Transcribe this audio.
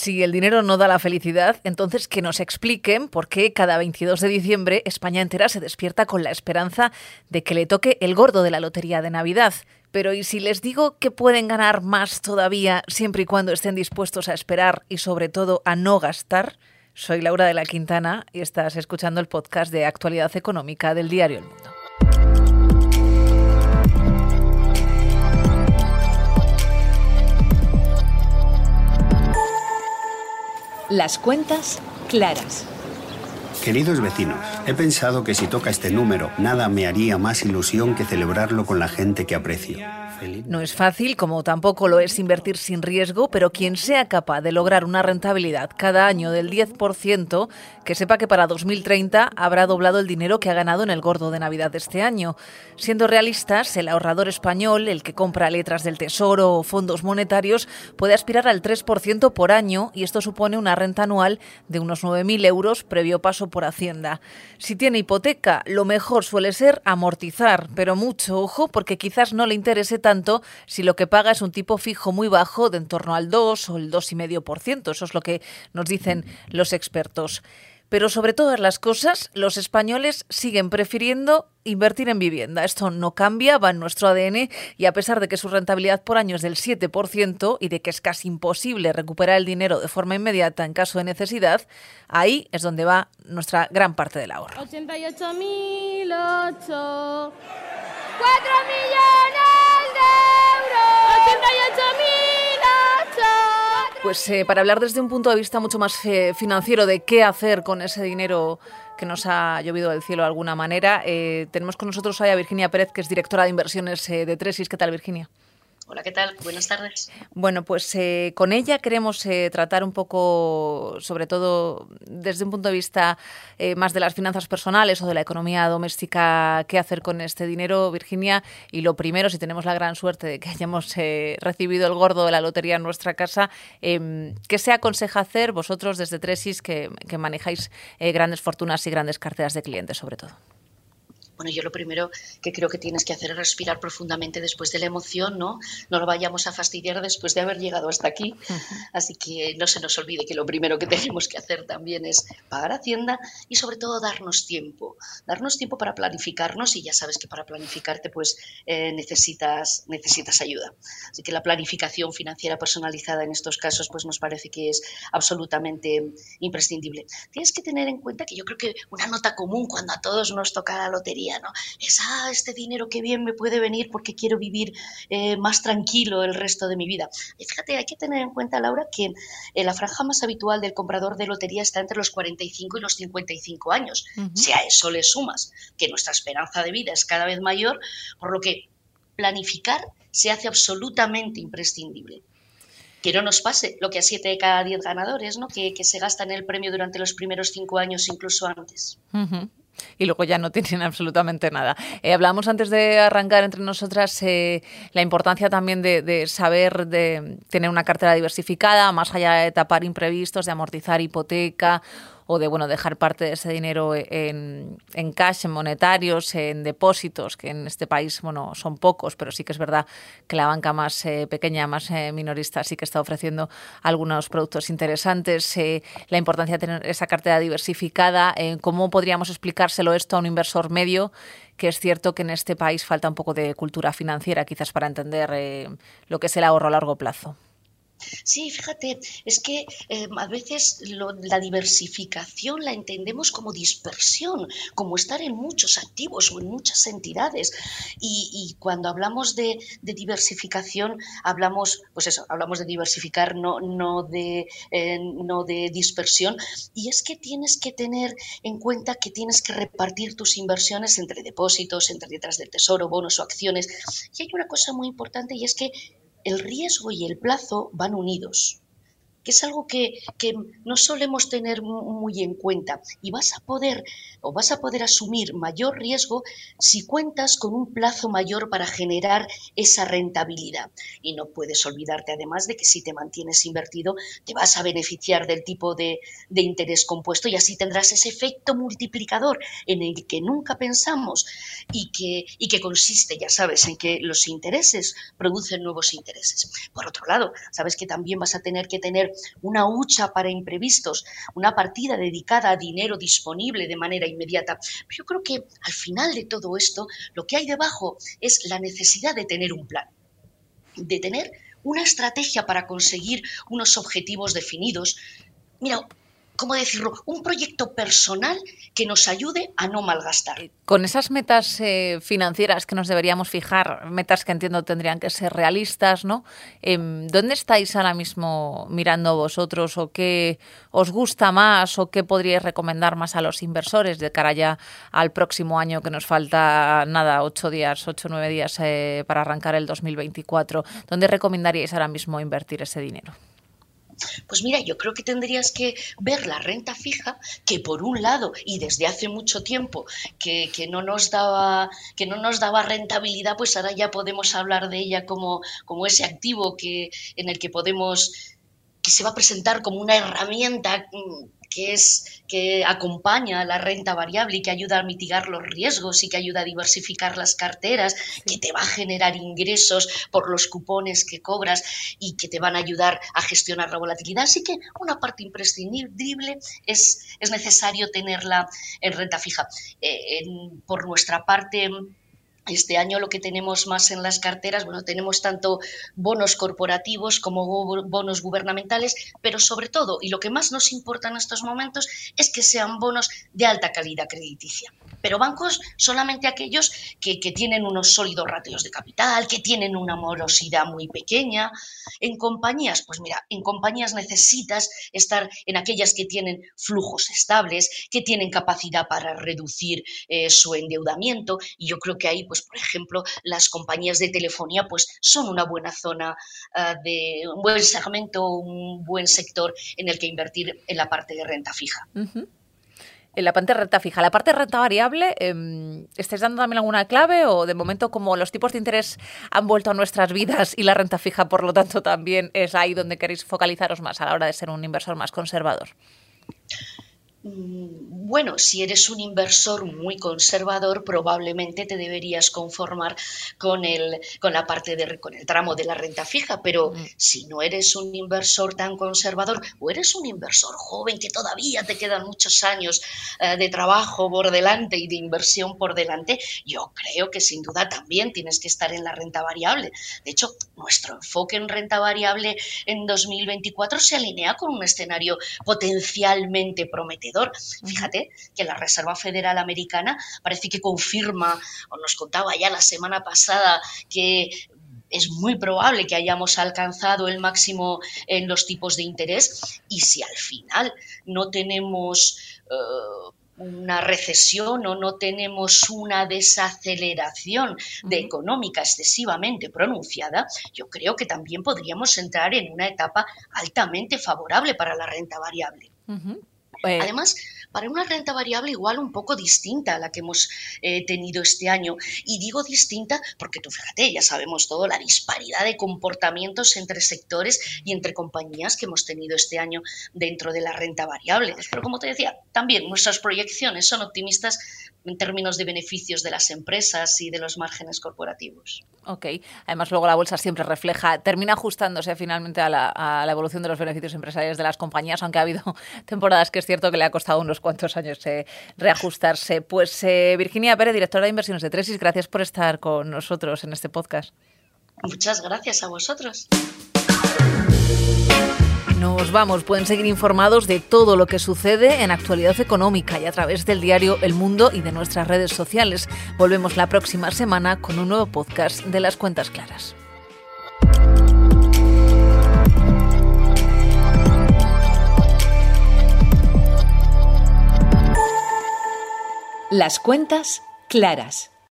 Si el dinero no da la felicidad, entonces que nos expliquen por qué cada 22 de diciembre España entera se despierta con la esperanza de que le toque el gordo de la lotería de Navidad. Pero ¿y si les digo que pueden ganar más todavía siempre y cuando estén dispuestos a esperar y sobre todo a no gastar? Soy Laura de la Quintana y estás escuchando el podcast de actualidad económica del diario El Mundo. Las cuentas claras. Queridos vecinos, he pensado que si toca este número, nada me haría más ilusión que celebrarlo con la gente que aprecio. No es fácil, como tampoco lo es invertir sin riesgo, pero quien sea capaz de lograr una rentabilidad cada año del 10%, que sepa que para 2030 habrá doblado el dinero que ha ganado en el gordo de Navidad de este año. Siendo realistas, el ahorrador español, el que compra letras del Tesoro o fondos monetarios, puede aspirar al 3% por año y esto supone una renta anual de unos 9.000 euros previo paso por Hacienda. Si tiene hipoteca, lo mejor suele ser amortizar, pero mucho ojo porque quizás no le interese tanto tanto si lo que paga es un tipo fijo muy bajo de en torno al 2 o el 2,5%. Eso es lo que nos dicen los expertos. Pero sobre todas las cosas, los españoles siguen prefiriendo invertir en vivienda. Esto no cambia, va en nuestro ADN y a pesar de que su rentabilidad por año es del 7% y de que es casi imposible recuperar el dinero de forma inmediata en caso de necesidad, ahí es donde va nuestra gran parte del ahorro. 88.008 ¡4 millones de euros! ¡88.008! Pues eh, para hablar desde un punto de vista mucho más financiero de qué hacer con ese dinero que nos ha llovido del cielo de alguna manera, eh, tenemos con nosotros hoy a Virginia Pérez, que es directora de inversiones eh, de Tresis. ¿Qué tal, Virginia? Hola, ¿qué tal? Buenas tardes. Bueno, pues eh, con ella queremos eh, tratar un poco, sobre todo desde un punto de vista eh, más de las finanzas personales o de la economía doméstica, qué hacer con este dinero, Virginia. Y lo primero, si tenemos la gran suerte de que hayamos recibido el gordo de la lotería en nuestra casa, em, ¿qué se aconseja hacer vosotros desde Tresis que manejáis grandes fortunas y grandes carteras de clientes, sobre todo? Bueno, yo lo primero que creo que tienes que hacer es respirar profundamente después de la emoción, ¿no? No lo vayamos a fastidiar después de haber llegado hasta aquí. Así que no se nos olvide que lo primero que tenemos que hacer también es pagar Hacienda y sobre todo darnos tiempo. Darnos tiempo para planificarnos y ya sabes que para planificarte pues eh, necesitas, necesitas ayuda. Así que la planificación financiera personalizada en estos casos pues nos parece que es absolutamente imprescindible. Tienes que tener en cuenta que yo creo que una nota común cuando a todos nos toca la lotería es, ah, este dinero que bien me puede venir porque quiero vivir eh, más tranquilo el resto de mi vida. Y fíjate, hay que tener en cuenta, Laura, que eh, la franja más habitual del comprador de lotería está entre los 45 y los 55 años. Si a eso le sumas que nuestra esperanza de vida es cada vez mayor, por lo que planificar se hace absolutamente imprescindible que no nos pase lo que a 7 de cada 10 ganadores, ¿no? que, se gastan el premio durante los primeros 5 años, incluso antes y luego ya no tienen absolutamente nada. Eh, hablamos antes de arrancar entre nosotras eh, la importancia también de, de, saber de tener una cartera diversificada, más allá de tapar imprevistos, de amortizar hipoteca o de bueno dejar parte de ese dinero en, en, cash, en monetarios, en depósitos, que en este país bueno son pocos, pero sí que es verdad que la banca más eh, pequeña, más eh, minorista, sí que está ofreciendo algunos productos interesantes. Eh, la importancia de tener esa cartera diversificada, ¿cómo podríamos explicárselo esto a un inversor medio? que es cierto que en este país falta un poco de cultura financiera, quizás para entender lo que es el ahorro a largo plazo. Sí, fíjate, es que eh, a veces la diversificación la entendemos como dispersión, como estar en muchos activos o en muchas entidades. Y, cuando hablamos de, diversificación, hablamos, pues eso, hablamos de diversificar, no, no, de, eh, no de dispersión. Y es que tienes que tener en cuenta que tienes que repartir tus inversiones entre depósitos, entre letras del tesoro, bonos o acciones. Y hay una cosa muy importante y es que el riesgo y el plazo van unidos que es algo que, no solemos tener muy en cuenta y vas a poder o vas a poder asumir mayor riesgo si cuentas con un plazo mayor para generar esa rentabilidad. Y no puedes olvidarte además de que si te mantienes invertido te vas a beneficiar del tipo de, de interés compuesto y así tendrás ese efecto multiplicador en el que nunca pensamos y que, y que consiste, ya sabes, en que los intereses producen nuevos intereses. Por otro lado, sabes que también vas a tener que tener una hucha para imprevistos, una partida dedicada a dinero disponible de manera inmediata. Pero yo creo que al final de todo esto, lo que hay debajo es la necesidad de tener un plan, de tener una estrategia para conseguir unos objetivos definidos. Mira, ¿cómo decirlo? Un proyecto personal que nos ayude a no malgastar. Eh, con esas metas eh, financieras que nos deberíamos fijar, metas que entiendo tendrían que ser realistas, ¿no? Em, ¿Dónde estáis ahora mismo mirando vosotros o qué os gusta más o qué podríais recomendar más a los inversores de cara ya al próximo año que nos falta nada, ocho días, ocho, nueve días eh, para arrancar el 2024? ¿Dónde recomendaríais ahora mismo invertir ese dinero? Pues mira, yo creo que tendrías que ver la renta fija, que por un lado, y desde hace mucho tiempo, que, no, nos daba, que no nos daba rentabilidad, pues ahora ya podemos hablar de ella como, como ese activo que, en el que podemos que se va a presentar como una herramienta mm, que es que acompaña la renta variable y que ayuda a mitigar los riesgos y que ayuda a diversificar las carteras, que te va a generar ingresos por los cupones que cobras y que te van a ayudar a gestionar la volatilidad. Así que una parte imprescindible es, es necesario tenerla en renta fija. Eh, por nuestra parte, este año lo que tenemos más en las carteras, bueno, tenemos tanto bonos corporativos como bonos gubernamentales, pero sobre todo, y lo que más nos importa en estos momentos, es que sean bonos de alta calidad crediticia. Pero bancos solamente aquellos que, tienen unos sólidos ratios de capital, que tienen una morosidad muy pequeña. En compañías, pues mira, en compañías necesitas estar en aquellas que tienen flujos estables, que tienen capacidad para reducir eh, su endeudamiento, y yo creo que ahí pues por ejemplo, las compañías de telefonía pues son una buena zona ah, de un buen segmento, un buen sector en el que invertir en la parte de renta fija. En la parte de renta fija. La parte de renta variable, eh, ¿estáis dando también alguna clave o de momento como los tipos de interés han vuelto a nuestras vidas y la renta fija, por lo tanto, también es ahí donde queréis focalizaros más a la hora de ser un inversor más conservador? Mm, bueno, si eres un inversor muy conservador, probablemente te deberías conformar con el, con la parte de, con el tramo de la renta fija, pero mm. si no eres un inversor tan conservador o eres un inversor joven que todavía te quedan muchos años eh, de trabajo por delante y de inversión por delante, yo creo que sin duda también tienes que estar en la renta variable. De hecho, nuestro enfoque en renta variable en 2024 se alinea con un escenario potencialmente prometedor Fíjate que la Reserva Federal Americana parece que confirma, o nos contaba ya la semana pasada, que es muy probable que hayamos alcanzado el máximo en los tipos de interés. Y si al final no tenemos eh, una recesión o no tenemos una desaceleración de económica excesivamente pronunciada, yo creo que también podríamos entrar en una etapa altamente favorable para la renta variable. Eh, Además, para una renta variable igual un poco distinta a la que hemos eh, tenido este año. Y digo distinta porque tú fíjate, ya sabemos todo, la disparidad de comportamientos entre sectores y entre compañías que hemos tenido este año dentro de la renta variable. Pero como te decía, también nuestras proyecciones son optimistas en términos de beneficios de las empresas y de los márgenes corporativos. Ok, además luego la bolsa siempre refleja, termina ajustándose finalmente a la, a la evolución de los beneficios empresariales de las compañías, aunque ha habido temporadas que es cierto que le ha costado unos cuantos años eh, reajustarse. Pues eh, Virginia Pérez, directora de inversiones de Tresis, gracias por estar con nosotros en este podcast. Muchas gracias a vosotros. Nos vamos, pueden seguir informados de todo lo que sucede en actualidad económica y a través del diario El Mundo y de nuestras redes sociales. Volvemos la próxima semana con un nuevo podcast de las cuentas claras. Las cuentas claras